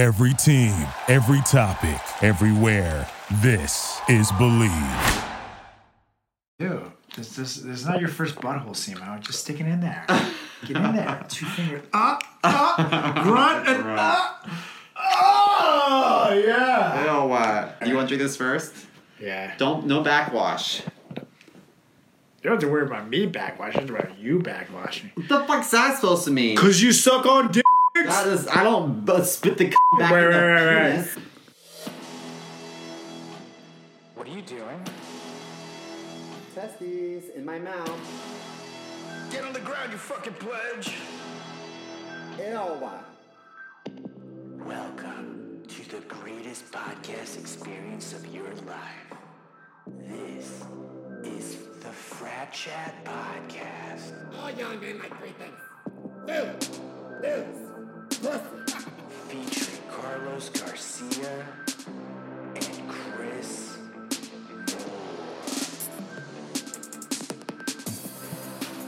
Every team, every topic, everywhere. This is Believe. Ew, this, this, this is not your first butthole, CMO. Just stick it in there. Get in there. Two fingers. Up, up, grunt, and up. Oh, yeah. Ew, what? You want to drink this first? Yeah. Don't, no backwash. You don't have to worry about me backwashing. You have to worry about you backwashing. What the fuck's that supposed to mean? Because you suck on dick. That is, I don't uh, spit the back Right, in the right, right, right. What are you doing? Testes in my mouth. Get on the ground, you fucking pledge! Ew. Welcome to the greatest podcast experience of your life. This is the Frat Chat Podcast. All young men like three things. Food, booze, Featuring Carlos Garcia and Chris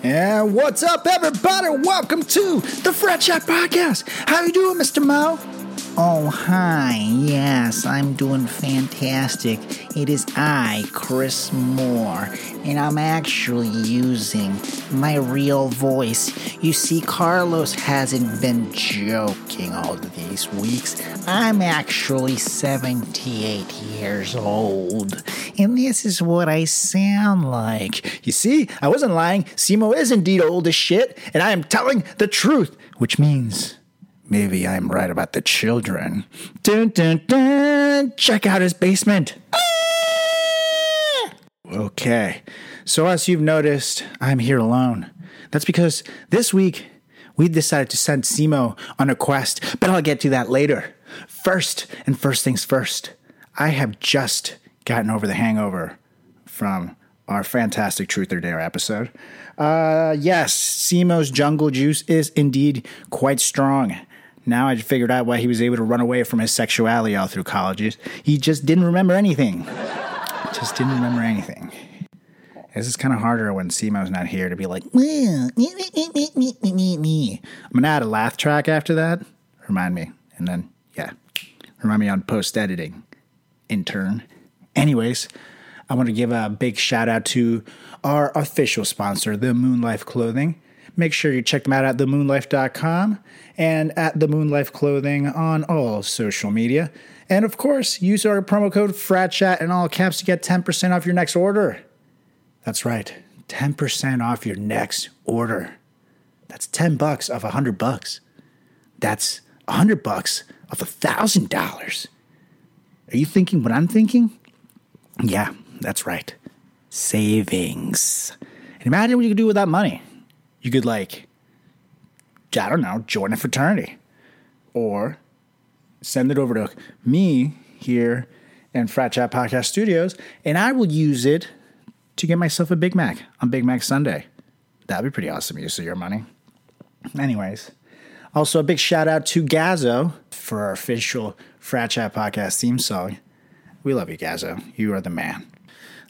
And what's up, everybody? Welcome to the Frat Chat Podcast. How you doing, Mr. Mo? Oh, hi. Yes, I'm doing fantastic. It is I, Chris Moore, and I'm actually using my real voice. You see, Carlos hasn't been joking all these weeks. I'm actually 78 years old, and this is what I sound like. You see, I wasn't lying. CMO is indeed old as shit, and I am telling the truth, which means maybe I'm right about the children. Dun dun dun! Check out his basement. Ah! Okay, so as you've noticed, I'm here alone. That's because this week we decided to send CMO on a quest, but I'll get to that later. First, and first things first, I have just gotten over the hangover from our fantastic Truth or Dare episode. Uh, yes, CMO's jungle juice is indeed quite strong. Now I figured out why he was able to run away from his sexuality all through college. He just didn't remember anything. Just didn't remember anything. This is kind of harder when CMO's not here to be like, me, me, me, me, me, me, me." I'm gonna add a laugh track after that. Remind me, and then yeah, remind me on post editing. Intern. Anyways, I want to give a big shout out to our official sponsor, the Moonlife Clothing. Make sure you check them out at themoonlife.com and at the Moonlife Clothing on all social media. And of course, use our promo code FRATCHAT in all caps to get 10% off your next order. That's right, 10% off your next order. That's 10 bucks off 100 bucks. That's 100 bucks off $1,000. Are you thinking what I'm thinking? Yeah, that's right. Savings. And imagine what you could do with that money. You could, like, I don't know, join a fraternity. Or send it over to me here in Frat Chat Podcast Studios, and I will use it to get myself a Big Mac on Big Mac Sunday. That'd be pretty awesome use of your money. Anyways, also a big shout out to Gazo for our official Frat Chat Podcast theme song. We love you, Gazo. You are the man.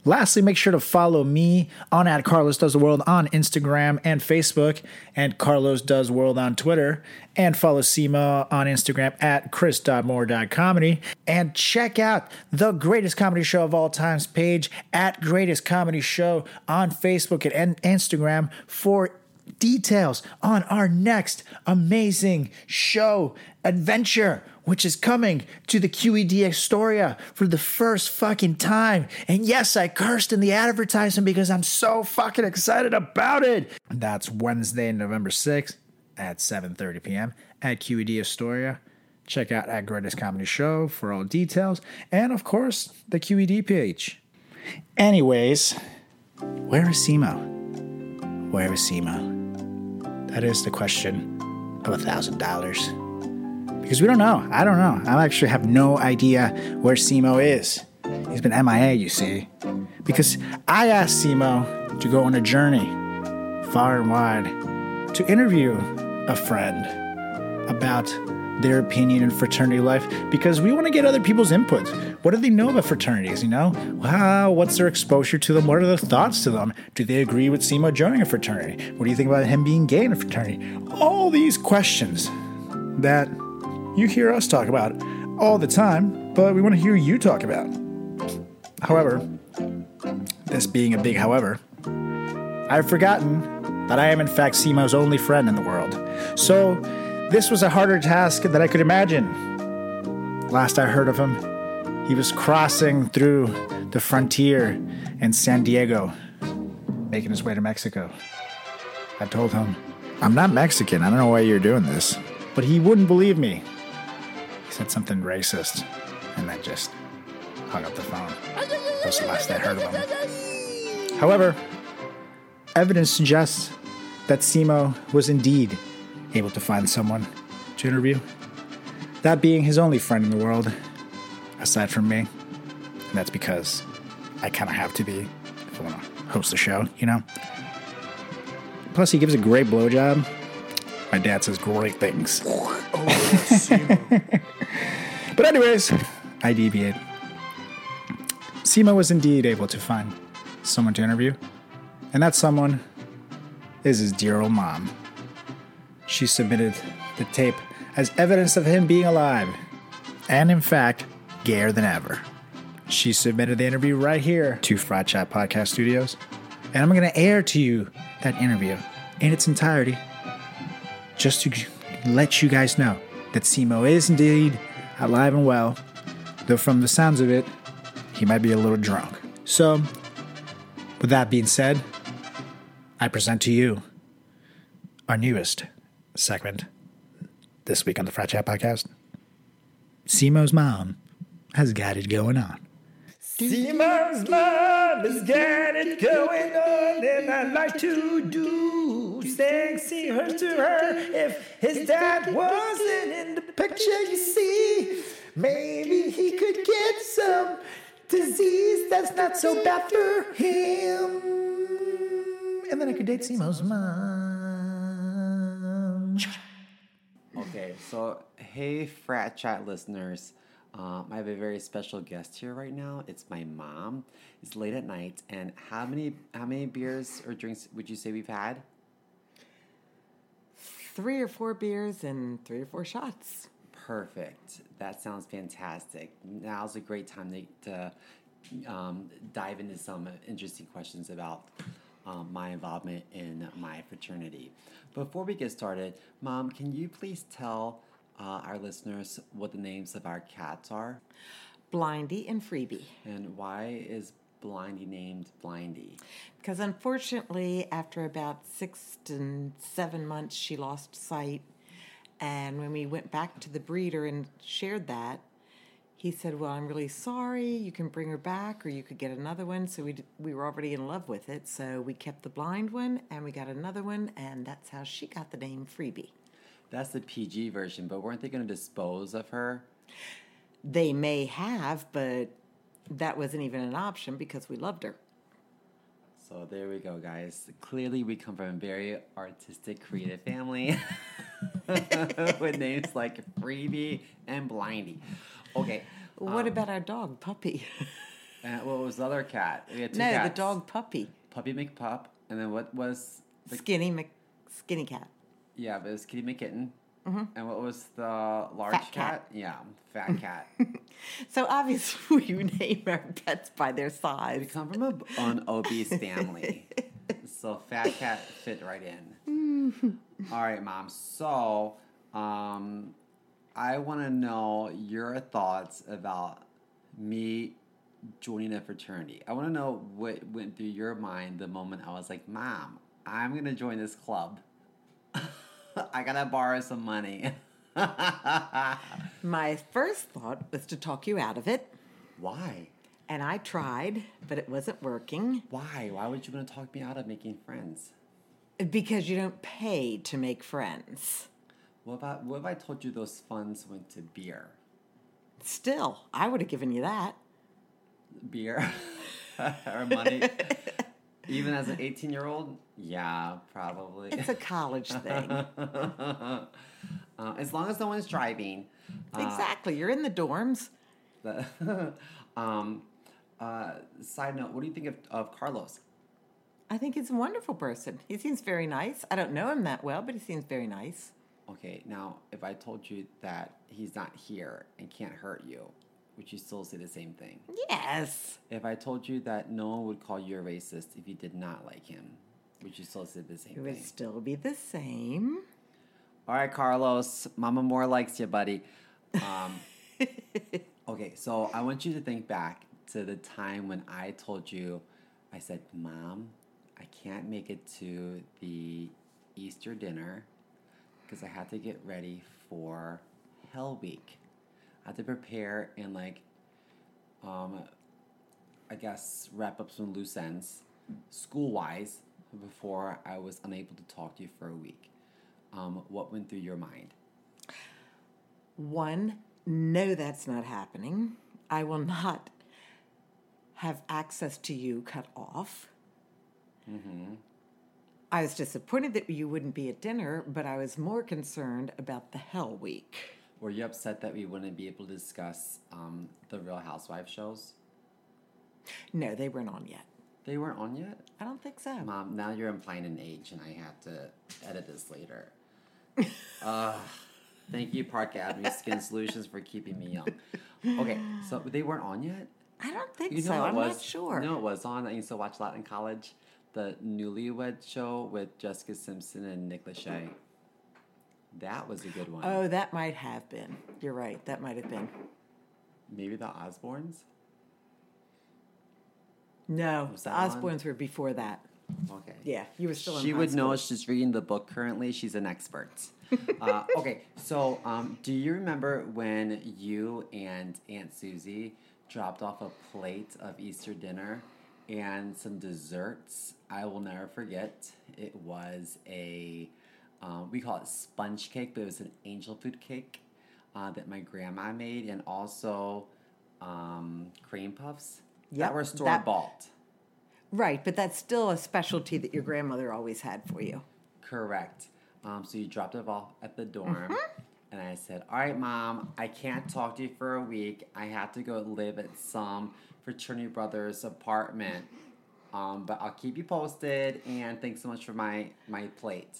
Lastly, make sure to follow me on at Carlos Does the World on Instagram and Facebook, and Carlos Does World on Twitter, and follow CMO on Instagram at chris.moore.comedy, and check out the greatest comedy show of all times page at Greatest Comedy Show on Facebook and Instagram for details on our next amazing show adventure, which is coming to the QED Astoria for the first fucking time. And yes, I cursed in the advertisement because I'm so fucking excited about it. That's Wednesday, November 6th at 7:30 p.m. at QED Astoria. Check out at Greatest Comedy Show for all details, and of course the QED page. Anyways, where is CMO? Where is CMO? That is the question of a thousand dollars. Because we don't know. I don't know. I actually have no idea where CMO is. He's been MIA, you see. Because I asked CMO to go on a journey far and wide to interview a friend about their opinion in fraternity life because we want to get other people's input. What do they know about fraternities? You know, wow, what's their exposure to them? What are their thoughts to them? Do they agree with CMO joining a fraternity? What do you think about him being gay in a fraternity? All these questions that you hear us talk about all the time, but we want to hear you talk about. However, this being a big however, I've forgotten that I am in fact CMO's only friend in the world. So this was a harder task than I could imagine. Last I heard of him, he was crossing through the frontier in San Diego, making his way to Mexico. I told him, I'm not Mexican. I don't know why you're doing this. But he wouldn't believe me. Said something racist and then just hung up the phone. That was the last I heard of him. However, evidence suggests that CMO was indeed able to find someone to interview. That being his only friend in the world, aside from me. And that's because I kind of have to be if I want to host the show, you know? Plus, he gives a great blowjob. My dad says great things. Oh, but, anyways, I deviate. CMO was indeed able to find someone to interview, and that someone is his dear old mom. She submitted the tape as evidence of him being alive, and in fact, gayer than ever. She submitted the interview right here to Frat Chat Podcast Studios, and I'm going to air to you that interview in its entirety just to let you guys know that CMO is indeed alive and well, though from the sounds of it, he might be a little drunk. So, with that being said, I present to you our newest segment this week on the Frat Chat Podcast. CMO's mom has got it going on. CMO's mom has got it going on, and I'd like to do things sexy her to her. If his dad wasn't in the picture, you see, maybe he could get some disease that's not so bad for him. And then I could date CMO's mom. Okay, so hey, frat chat listeners. Um, I have a very special guest here right now. It's my mom. It's late at night, and how many how many beers or drinks would you say we've had? Three or four beers and three or four shots. Perfect. That sounds fantastic. Now's a great time to, to um, dive into some interesting questions about um, my involvement in my fraternity. Before we get started, Mom, can you please tell uh, our listeners what the names of our cats are Blindy and Freebie. and why is Blindy named Blindy? Because unfortunately, after about six to seven months, she lost sight. And when we went back to the breeder and shared that, he said, "Well, I'm really sorry. You can bring her back, or you could get another one." So we d- we were already in love with it, so we kept the blind one, and we got another one, and that's how she got the name Freebie. That's the PG version, but weren't they going to dispose of her? They may have, but that wasn't even an option because we loved her. So there we go, guys. Clearly, we come from a very artistic, creative family with names like Freebie and Blindy. Okay. What about our dog Puppy? Uh, what was the other cat? We had two no, cats. the dog Puppy, Puppy McPup, and then what was the Skinny Mc, Skinny Cat. Yeah? But it was Kitty McKitten. And what was the large Mm-hmm. Cat. Yeah, fat cat. So obviously, we name our pets by their size. we come from a, an obese family, so fat cat fit right in. All right, mom. So, um, I want to know your thoughts about me joining a fraternity. I want to know what went through your mind the moment I was like, "Mom, I'm gonna join this club. I gotta borrow some money." My first thought was to talk you out of it, Why? and I tried, but it wasn't working Why? Why would you want to talk me out of making friends? because you don't pay to make friends. What about what if I told you those funds went to beer? Still, I would have given you that. Beer or money? Even as an 18 year old? Yeah, probably. It's a college thing. uh, as long as no one's driving. Uh, exactly. You're in the dorms. the- um, uh, side note, what do you think of, of Carlos? I think he's a wonderful person. He seems very nice. I don't know him that well, but he seems very nice. Okay, now if I told you that he's not here and can't hurt you, would you still say the same thing? Yes. If I told you that no one would call you a racist if you did not like him, would you still say the same It would thing? still be the same. All right, Carlos, Mama Moore likes you, buddy. Um, okay, so I want you to think back to the time when I told you, I said, Mom, I can't make it to the Easter dinner because I had to get ready for Hell Week. I had to prepare and, like, um, I guess, wrap up some loose ends school wise before I was unable to talk to you for a week. Um, what went through your mind? One, no, that's not happening. I will not have access to you cut off. I was disappointed that you wouldn't be at dinner, but I was more concerned about the Hell Week. Were you upset that we wouldn't be able to discuss um, the Real Housewives shows? No, they weren't on yet. They weren't on yet? I don't think so. Mom, now you're implying an age, and I have to edit this later. uh, thank you, Park Avenue Skin Solutions, for keeping me young. Okay, so they weren't on yet? I don't think You know so. I'm was, not sure. You know what was on? I used to watch a lot in college. The Newlywed Show with Jessica Simpson and Nick Lachey. That was a good one. Oh, that might have been. You're right. That might have been. Maybe the Osbournes. No, on? Osbournes were before that. Okay. Yeah, you were still in She would know. She's reading the book currently. She's an expert. uh, okay, so um, do you remember when you and Aunt Susie dropped off a plate of Easter dinner and some desserts? I will never forget. It was a um, we call it sponge cake, but it was an angel food cake uh, that my grandma made, and also um, cream puffs that were store bought. Right, but that's still a specialty that your grandmother always had for you. Correct. Um, so you dropped it off at the dorm, Mm-hmm. and I said, "All right, mom, I can't talk to you for a week. I have to go live at some fraternity brothers apartment, um, but I'll keep you posted. And thanks so much for my my plate.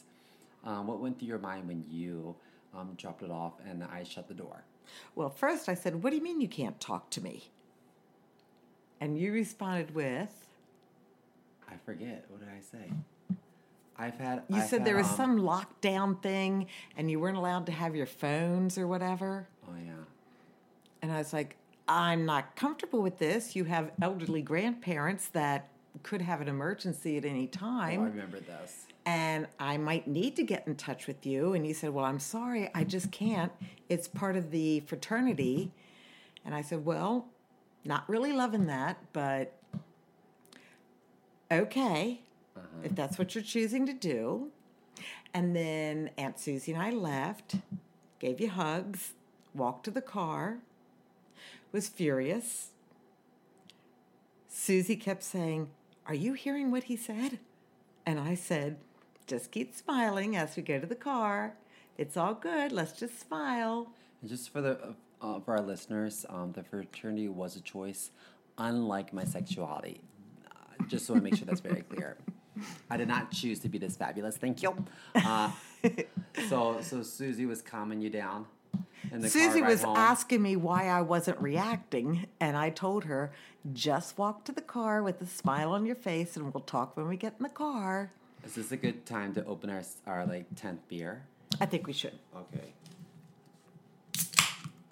Um, what went through your mind when you um, dropped it off and I shut the door? Well, first I said, What do you mean you can't talk to me? And you responded with, I forget. What did I say? I've had. You I've said there was um, some lockdown thing and you weren't allowed to have your phones or whatever. Oh yeah. And I was like, I'm not comfortable with this. You have elderly grandparents that could have an emergency at any Oh, time. I remember this. And I might need to get in touch with you. And you said, Well, I'm sorry, I just can't. It's part of the fraternity. And I said, Well, not really loving that, but okay, uh-huh. if that's what you're choosing to do. And then Aunt Susie and I left, gave you hugs, walked to the car, was furious. Susie kept saying, Are you hearing what he said? And I said, Just keep smiling as we go to the car. It's all good. Let's just smile. And just for the uh, for our listeners, um, the fraternity was a choice, unlike my sexuality. Uh, just so I make sure that's very clear. I did not choose to be this fabulous. Thank you. Uh, so so Susie was calming you down. In the car Susie was home. asking me why I wasn't reacting, and I told her, Just walk to the car with a smile on your face, and we'll talk when we get in the car. Is this a good time to open our our like tenth beer? I think we should. Okay.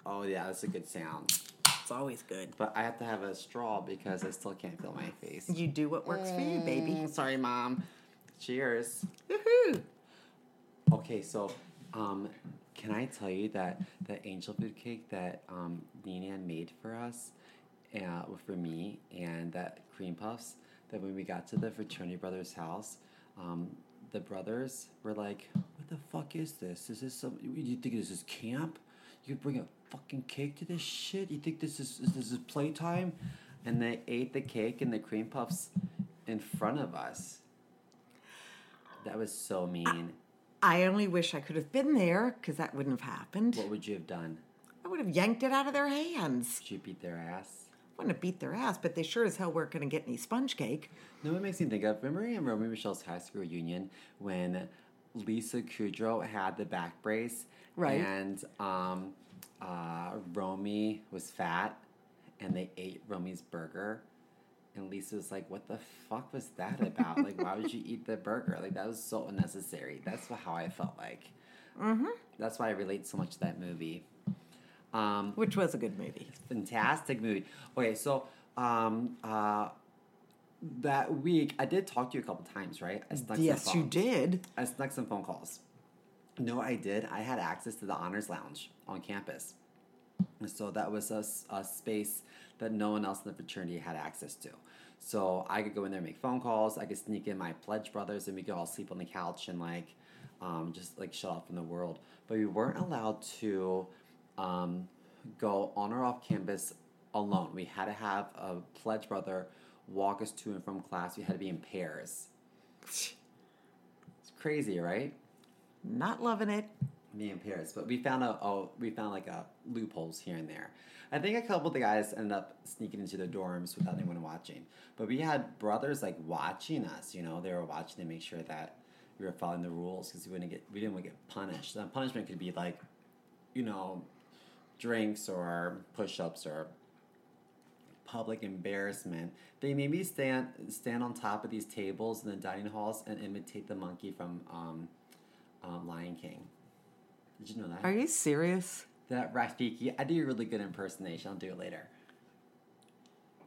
Oh yeah, that's a good sound. It's always good. But I have to have a straw because I still can't feel my face. You do what works for you, baby. Mm, sorry, mom. Cheers. Woohoo! Okay, so um, can I tell you that the angel food cake that um, Nina made for us, uh, for me, and that cream puffs, that when we got to the fraternity brothers' house, um, the brothers were like, "What the fuck is this? Is this some? You think this is camp? You bring a fucking cake to this shit? You think this is this is playtime?" And they ate the cake and the cream puffs in front of us. That was so mean. I only wish I could have been there because that wouldn't have happened. What would you have done? I would have yanked it out of their hands. Did you beat their ass? Wouldn't have beat their ass, but they sure as hell weren't going to get any sponge cake. No, it makes me think of remember in and Michelle's high school reunion when Lisa Kudrow had the back brace, Right. And um, uh, Romy was fat, and they ate Romy's burger. And Lisa was like, "What the fuck was that about? like, why would you eat the burger? Like, that was so unnecessary." That's how I felt like. Mm-hmm. That's why I relate so much to that movie. Um, Which was a good movie. fantastic movie. Okay, so um, uh, that week I did talk to you a couple times, right? I snuck some Yes, you did. I snuck some phone calls. No, I did. I had access to the honors lounge on campus. So that was a space that no one else in the fraternity had access to. So I could go in there and make phone calls. I could sneak in my pledge brothers and we could all sleep on the couch and like um, just like shut off from the world. But we weren't allowed to um, go on or off campus alone. We had to have a pledge brother walk us to and from class. We had to be in pairs. It's crazy, right? Not loving it. me in Paris, but we found a oh we found like a loopholes here and there. I think a couple of the guys ended up sneaking into their dorms without anyone watching. But we had brothers like watching us. You know, they were watching to make sure that we were following the rules because we wouldn't get we didn't want to get punished. The punishment could be like, you know, drinks or push-ups or public embarrassment. They made me stand stand on top of these tables in the dining halls and imitate the monkey from um, um, Lion King. Did you know that? Are you serious? that Rafiki. I do a really good impersonation. I'll do it later.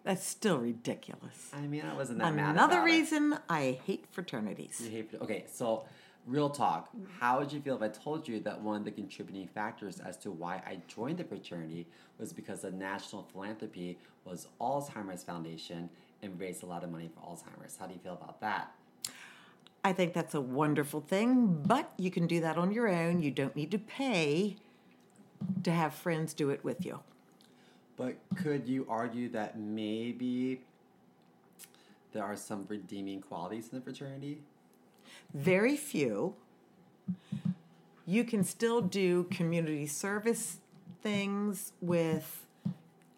That's still ridiculous. I mean, I wasn't that mad. Another about it. reason I hate fraternities. You hate. Okay, so real talk. Mm-hmm. How would you feel if I told you that one of the contributing factors as to why I joined the fraternity was because the national philanthropy was Alzheimer's Foundation and raised a lot of money for Alzheimer's? How do you feel about that? I think that's a wonderful thing, but you can do that on your own. You don't need to pay to have friends do it with you. But could you argue that maybe there are some redeeming qualities in the fraternity? Very few. You can still do community service things with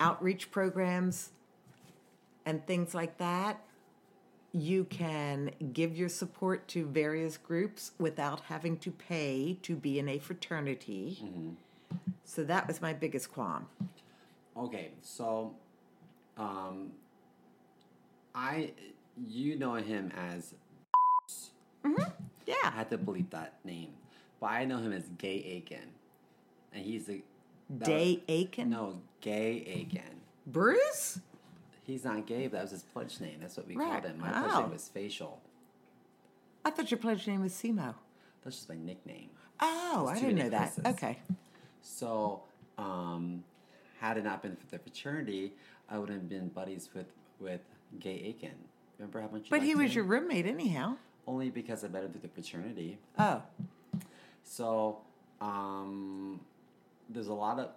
outreach programs and things like that. You can give your support to various groups without having to pay to be in a fraternity. So that was my biggest qualm. Okay, so um I you know him as I Yeah. had to believe that name. But I know him as Gay Aiken. And he's a Day was- Aiken? No, Gay Aiken. Bruce? He's not gay, but that was his pledge name. That's what we Right. called him. My pledge name was facial. I thought your pledge name was CMO. That's just my nickname. Oh, I didn't know that. Okay. So, um, had it not been for the fraternity, I would have been buddies with with Gay Aiken. Remember how much? you But he was him? your roommate anyhow. Only because I met him through the fraternity. Oh. So, um, there's a lot of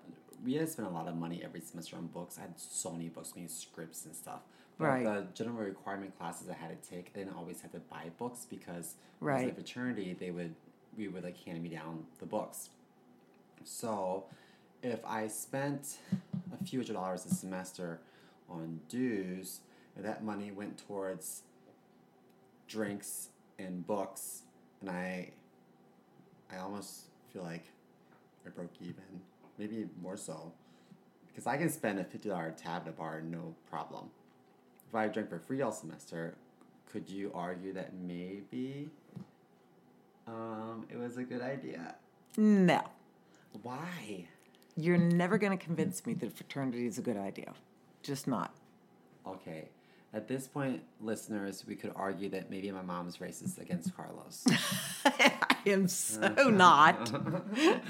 we had to spend a lot of money every semester on books. I had so many books, many scripts and stuff. But Right. the general requirement classes I had to take, I didn't always have to buy books because Right. a fraternity, they would we would like hand me down the books. So, if I spent a few hundred dollars a semester on dues, that money went towards drinks and books, and I, I almost feel like I broke even, maybe more so, because I can spend a fifty dollar tab at a bar no problem. If I drank for free all semester, could you argue that maybe um, it was a good idea? No. Why? You're never going to convince me that fraternity is a good idea. Just not. Okay. At this point, listeners, we could argue that maybe my mom's racist against Carlos. I am so not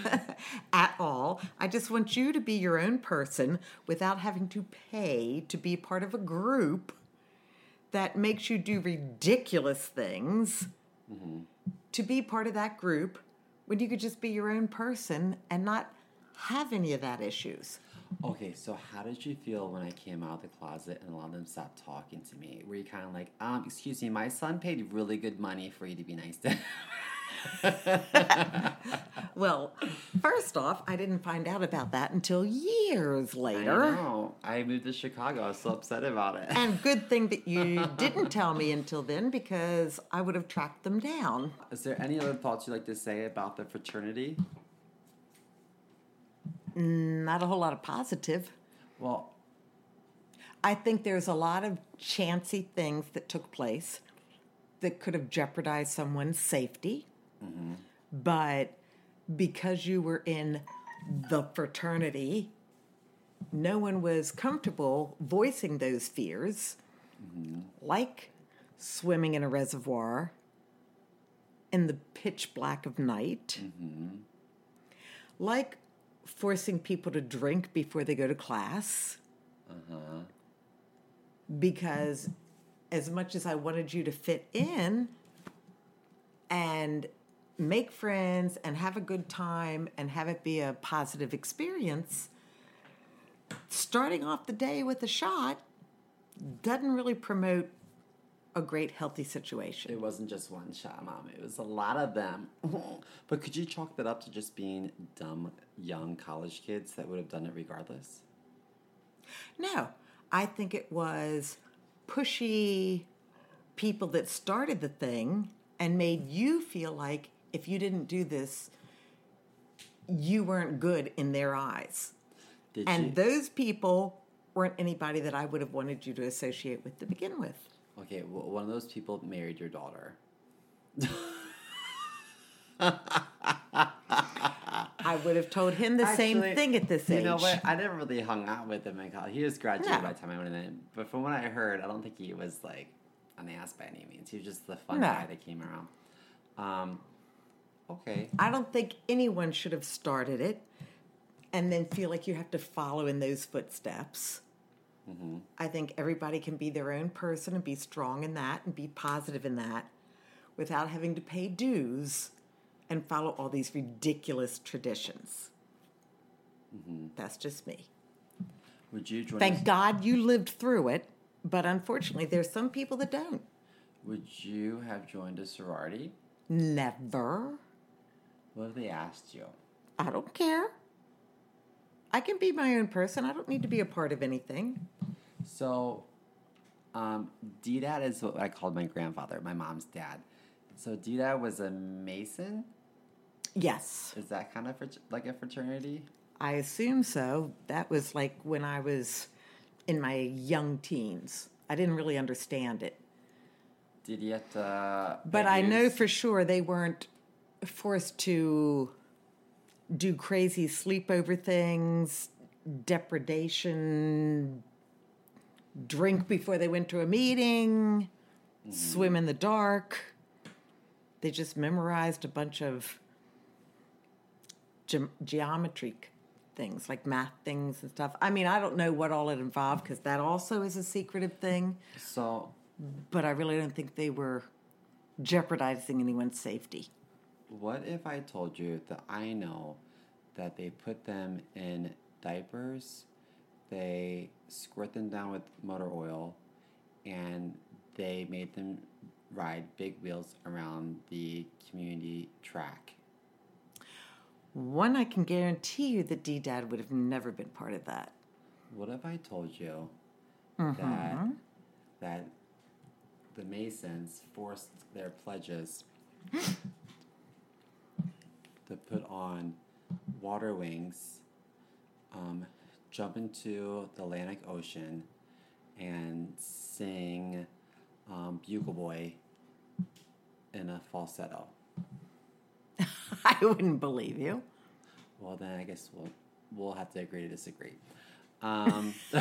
at all. I just want you to be your own person without having to pay to be part of a group that makes you do ridiculous things mm-hmm. to be part of that group when you could just be your own person and not have any of that issues. Okay, so how did you feel when I came out of the closet and a lot of them stopped talking to me? Were you kind of like, um, excuse me, my son paid really good money for you to be nice to him? Well, first off, I didn't find out about that until years later. I know. I moved to Chicago. I was so upset about it. And good thing that you didn't tell me until then because I would have tracked them down. Is there any other thoughts you'd like to say about the fraternity? Not a whole lot of positive. Well, I think there's a lot of chancy things that took place that could have jeopardized someone's safety. Mm-hmm. But because you were in the fraternity, no one was comfortable voicing those fears, mm-hmm. like swimming in a reservoir in the pitch black of night, mm-hmm. like forcing people to drink before they go to class. Uh-huh. Because as much as I wanted you to fit in and make friends and have a good time and have it be a positive experience, starting off the day with a shot doesn't really promote a great healthy situation. it wasn't just one shot, Mom. It was a lot of them. but could you chalk that up to just being dumb young college kids that would have done it regardless? No, I think it was pushy people that started the thing and made you feel like if you didn't do this, you weren't good in their eyes. Did And you? those people weren't anybody that I would have wanted you to associate with to begin with. Okay, well, one of those people married your daughter. I would have told him the same thing at this age. You know what? I never really hung out with him in college. He was graduated No. by the time I went in. But from what I heard, I don't think he was like an ass by any means. He was just the fun No. guy that came around. Um, okay. I don't think anyone should have started it and then feel like you have to follow in those footsteps. I think everybody can be their own person and be strong in that and be positive in that without having to pay dues and follow all these ridiculous traditions. That's just me. Would you join? Thank a- God you lived through it, but unfortunately, there's some people that don't. Would you have joined a sorority? Never. What if they asked you? I don't care. I can be my own person. I don't need to be a part of anything. So, um, D-Dad is what I called my grandfather, my mom's dad. So D-Dad was a Mason. Yes, Is that kind of like a fraternity? I assume so. That was like when I was in my young teens. I didn't really understand it. Did you have to? But I know for sure they weren't forced to do crazy sleepover things, depredation, drink before they went to a meeting, swim in the dark. They just memorized a bunch of ge- geometry things, like math things and stuff. I mean, I don't know what all it involved because that also is a secretive thing, So, but I really don't think they were jeopardizing anyone's safety. What if I told you that I know that they put them in diapers, they squirt them down with motor oil, and they made them ride big wheels around the community track? One, I can guarantee you that D Dad would have never been part of that. What if I told you Mm-hmm. that that the Masons forced their pledges to put on water wings, um, jump into the Atlantic Ocean, and sing um, Bugle Boy in a falsetto? I wouldn't believe you. Well, then I guess we'll we'll have to agree to disagree. Um,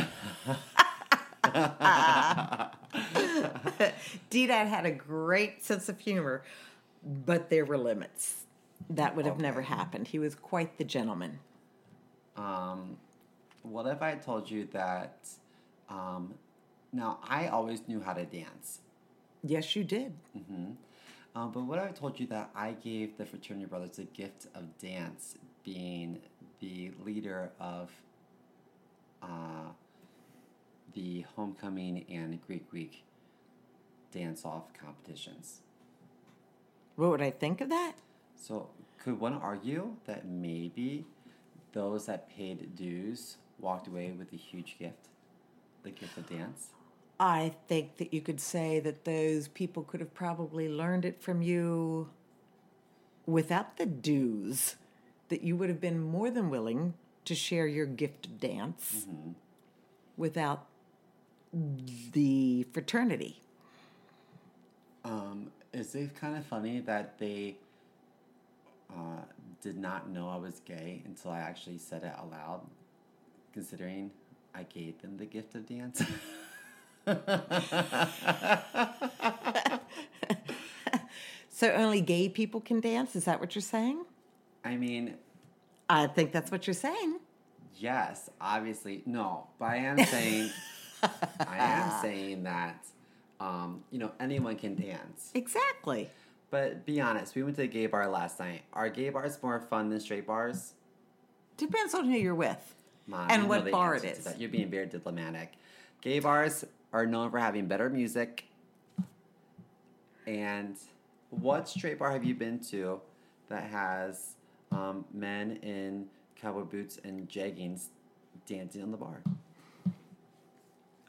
D Dad had a great sense of humor, but there were limits. That would have never happened. He was quite the gentleman. Um, what if I told you that? Um, now I always knew how to dance, Yes, you did. um, but what if I told you that I gave the fraternity brothers the gift of dance, being the leader of uh, the homecoming and Greek week dance off competitions? What would I think of that? So, could one argue that maybe those that paid dues walked away with a huge gift, the gift of dance? I think that you could say that those people could have probably learned it from you without the dues, that you would have been more than willing to share your gift of dance without the fraternity. Um, is it kind of funny that they uh, did not know I was gay until I actually said it aloud, considering I gave them the gift of dance? So only gay people can dance? Is that what you're saying? I mean, I think that's what you're saying. yes, obviously, no, but I am saying, I am saying that, um, you know, anyone can dance. Exactly. But be honest, we went to a gay bar last night. Are gay bars more fun than straight bars? Depends on who you're with. Mom, And what bar it is. answer to is. that. You're being very diplomatic. Gay bars are known for having better music. And what straight bar have you been to that has um, men in cowboy boots and jeggings dancing on the bar?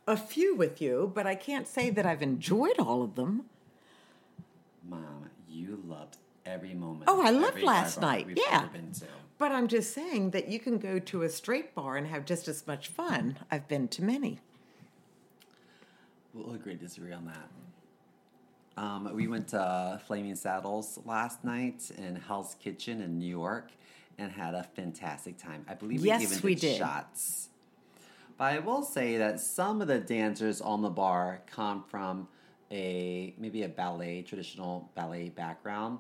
A few with you, but I can't say that I've enjoyed all of them. Mom, you loved every moment. Oh, I loved last night. Yeah. ever been to. But I'm just saying that you can go to a straight bar and have just as much fun. I've been to many. We'll agree to disagree on that. Um, we went to Flaming Saddles last night in Hell's Kitchen in New York and had a fantastic time. I believe we Yes, even we did, did. shots. But I will say that some of the dancers on the bar come from a maybe a ballet, traditional ballet background,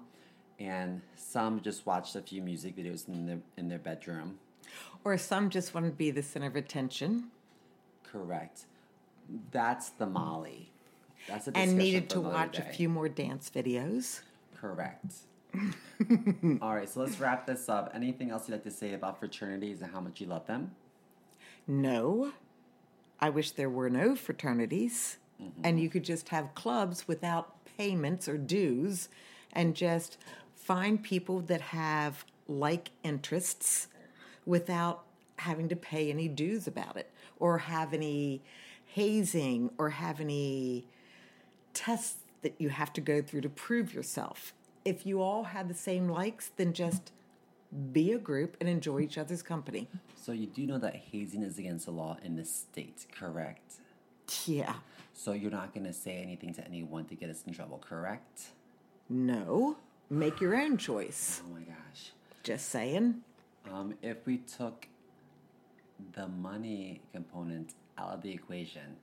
and some just watched a few music videos in their in their bedroom. Or some just want to be the center of attention Correct. That's the Molly. That's a and needed to watch a few more dance videos. Correct. All right, so let's wrap this up. Anything else you'd like to say about fraternities and how much you love them? No, I wish there were no fraternities and you could just have clubs without payments or dues and just find people that have like interests without having to pay any dues about it or have any hazing or have any tests that you have to go through to prove yourself. If you all had the same likes, then just be a group and enjoy each other's company. So you do know that hazing is against the law in the state, correct? Yeah. So you're not going to say anything to anyone to get us in trouble, correct? No. Make your own choice. Oh my gosh. Just saying. Um, if we took the money component out of the equation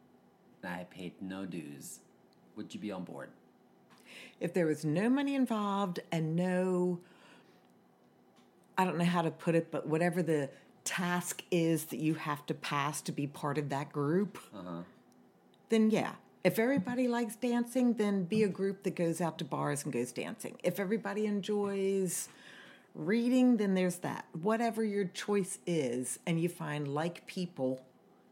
and I paid no dues, would you be on board? If there was no money involved and no, I don't know how to put it, but whatever the task is that you have to pass to be part of that group, then yeah. If everybody likes dancing, then be a group that goes out to bars and goes dancing. If everybody enjoys reading, then there's that. Whatever your choice is, and you find like people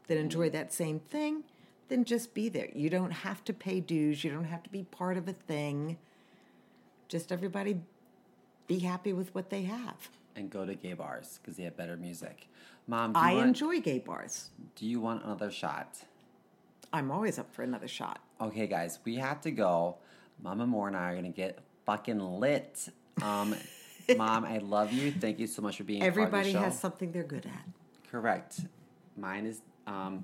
that enjoy that same thing, then just be there. You don't have to pay dues, you don't have to be part of a thing. Just everybody be happy with what they have. And go to gay bars because they have better music. Mom, do you, I want, enjoy gay bars. do you want another shot? I'm always up for another shot. Okay, guys, we have to go. Mama Moore and I are gonna get fucking lit. Um, Mom, I love you. Thank you so much for being Everybody part of the show. has something they're good at. Correct. Mine is um,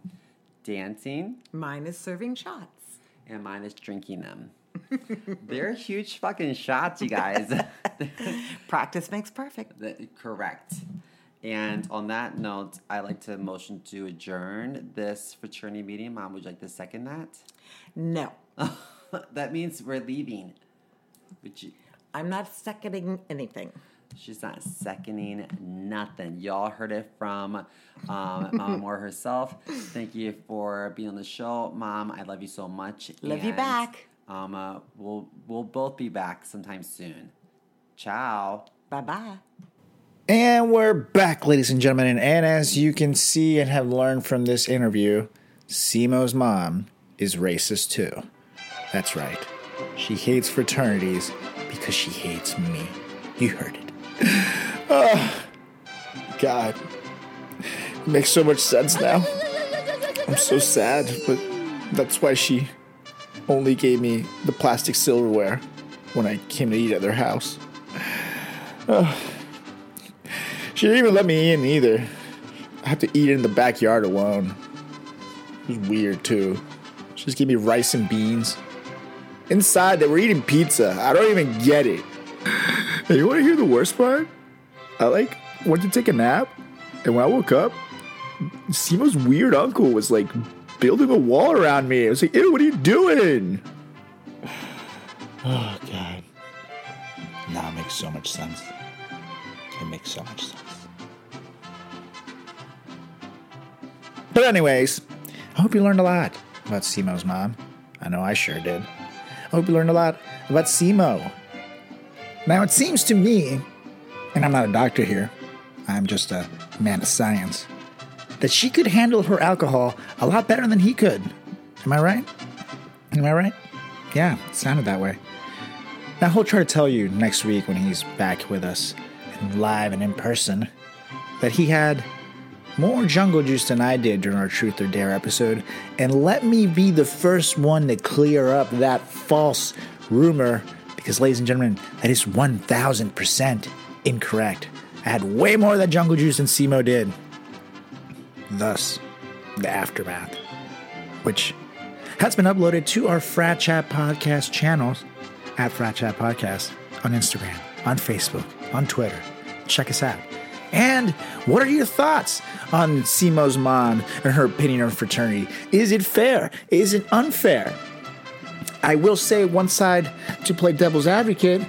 dancing, Mine is serving shots. and mine is drinking them. They're huge fucking shots, you guys. Practice makes perfect. That- Correct. And on that note, I like to motion to adjourn this fraternity meeting. Mom, would you like to second that? No, that means we're leaving. Would you? I'm not seconding anything. She's not seconding nothing. Y'all heard it from um, Mama Moore herself. Thank you for being on the show, Mom. I love you so much. Love you back. Um, uh, we'll we'll both be back sometime soon. Ciao. Bye bye. And we're back, ladies and gentlemen. And as you can see and have learned from this interview, CMO's mom is racist too. That's right. She hates fraternities because she hates me. You heard it. Oh, God. It makes so much sense now. I'm so sad, but that's why she only gave me the plastic silverware when I came to eat at their house. Oh. She didn't even let me in either. I had to eat in the backyard alone. It was weird too. She just gave me rice and beans. Inside, they were eating pizza. I don't even get it. Hey, you want to hear the worst part? I like went to take a nap, and when I woke up, CMO's weird uncle was like building a wall around me. I was like, "Ew, what are you doing?" Oh God. Now it makes so much sense. It makes so much sense. But anyways, I hope you learned a lot about CMO's mom. I know I sure did. I hope you learned a lot about CMO. Now it seems to me, and I'm not a doctor here, I'm just a man of science, that she could handle her alcohol a lot better than he could. Am I right? Am I right? Yeah, it sounded that way. Now he'll try to tell you next week when he's back with us live and in person that he had more jungle juice than I did during our Truth or Dare episode, and let me be the first one to clear up that false rumor because, ladies and gentlemen, that is 1000% incorrect. I had way more of that jungle juice than CMO did. Thus, the aftermath, which has been uploaded to our Frat Chat Podcast channels at Frat Chat Podcast on Instagram, on Facebook, on Twitter. Check us out. And what are your thoughts on CMO's mom and her opinion on fraternity? Is it fair? Is it unfair? I will say one side to play devil's advocate,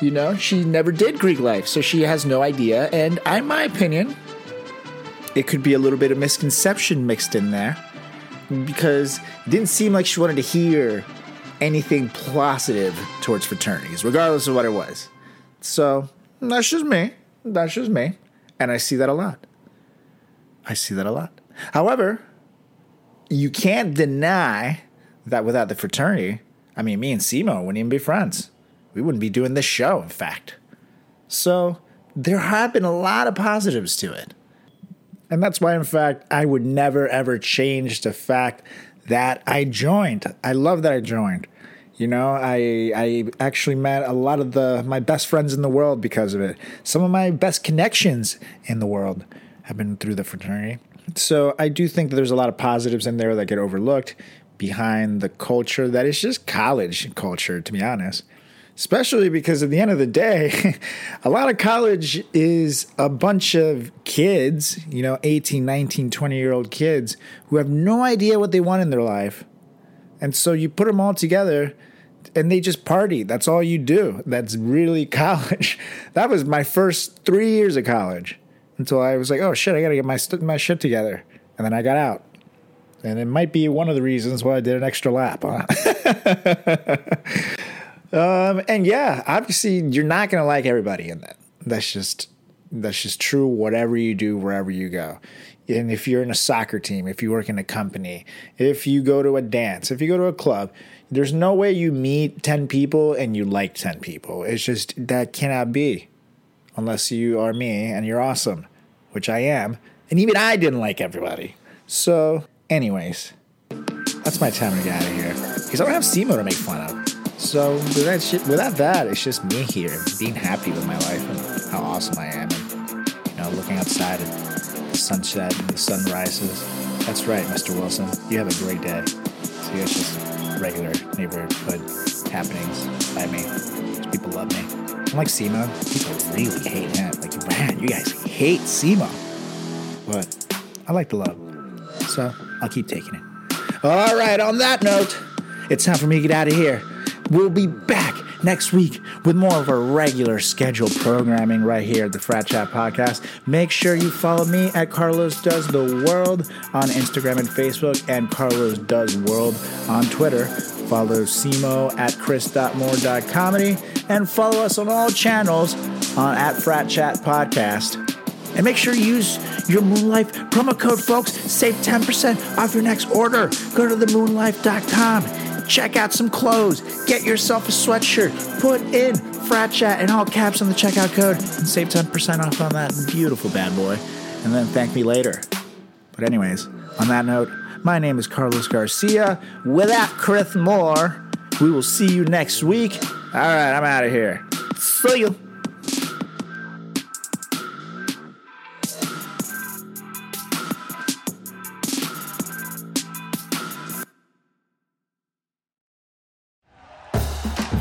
you know, she never did Greek life, so she has no idea. And in my opinion, it could be a little bit of misconception mixed in there because it didn't seem like she wanted to hear anything positive towards fraternities, regardless of what it was. So that's just me. That's just me. And I see that a lot. I see that a lot. However, you can't deny that without the fraternity, I mean, me and CMO wouldn't even be friends. We wouldn't be doing this show, in fact. So there have been a lot of positives to it. And that's why, in fact, I would never ever change the fact that I joined. I love that I joined. You know, I I actually met a lot of the my best friends in the world because of it. Some of my best connections in the world have been through the fraternity. So I do think that there's a lot of positives in there that get overlooked behind the culture that is just college culture, to be honest. Especially because at the end of the day, a lot of college is a bunch of kids, you know, 18, 19, 20 year old kids who have no idea what they want in their life. And so you put them all together and they just party. That's all you do. That's really college. That was my first three years of college until I was like, oh shit, I gotta get my, st- my shit together. And then I got out. And it might be one of the reasons why I did an extra lap. Huh? um, and yeah, obviously you're not gonna like everybody in that. That's just that's just true. Whatever you do, wherever you go. And if you're in a soccer team, if you work in a company, if you go to a dance, if you go to a club, there's no way you meet 10 people and you like 10 people. It's just that cannot be unless you are me and you're awesome, which I am. And even I didn't like everybody. So, anyways, that's my time to get out of here because I don't have CMO to make fun of. So, without, without that, it's just me here being happy with my life and how awesome I am. Outside at the sunset and the sun rises. That's right, Mr. Wilson. You have a great day. See, it's just regular neighborhood happenings by me. People love me. I like CMO, people really hate him. Like, man, you guys hate CMO. But I like the love. So I'll keep taking it. All right, on that note, it's time for me to get out of here. We'll be back next week with more of our regular scheduled programming right here at the Frat Chat Podcast. Make sure you follow me at Carlos Does the World on Instagram and Facebook and Carlos Does World on Twitter. Follow CMO at chris.moore.comedy and follow us on all channels on at Frat Chat Podcast. And make sure you use your Moonlife promo code, folks. Save 10% off your next order. Go to themoonlife.com. Check out some clothes. Get yourself a sweatshirt. Put in frat chat in all caps on the checkout code and save 10% off on that beautiful bad boy. And then thank me later. But, anyways, on that note, my name is Carlos Garcia. Without Chris Moore, we will see you next week. All right, I'm out of here. See you.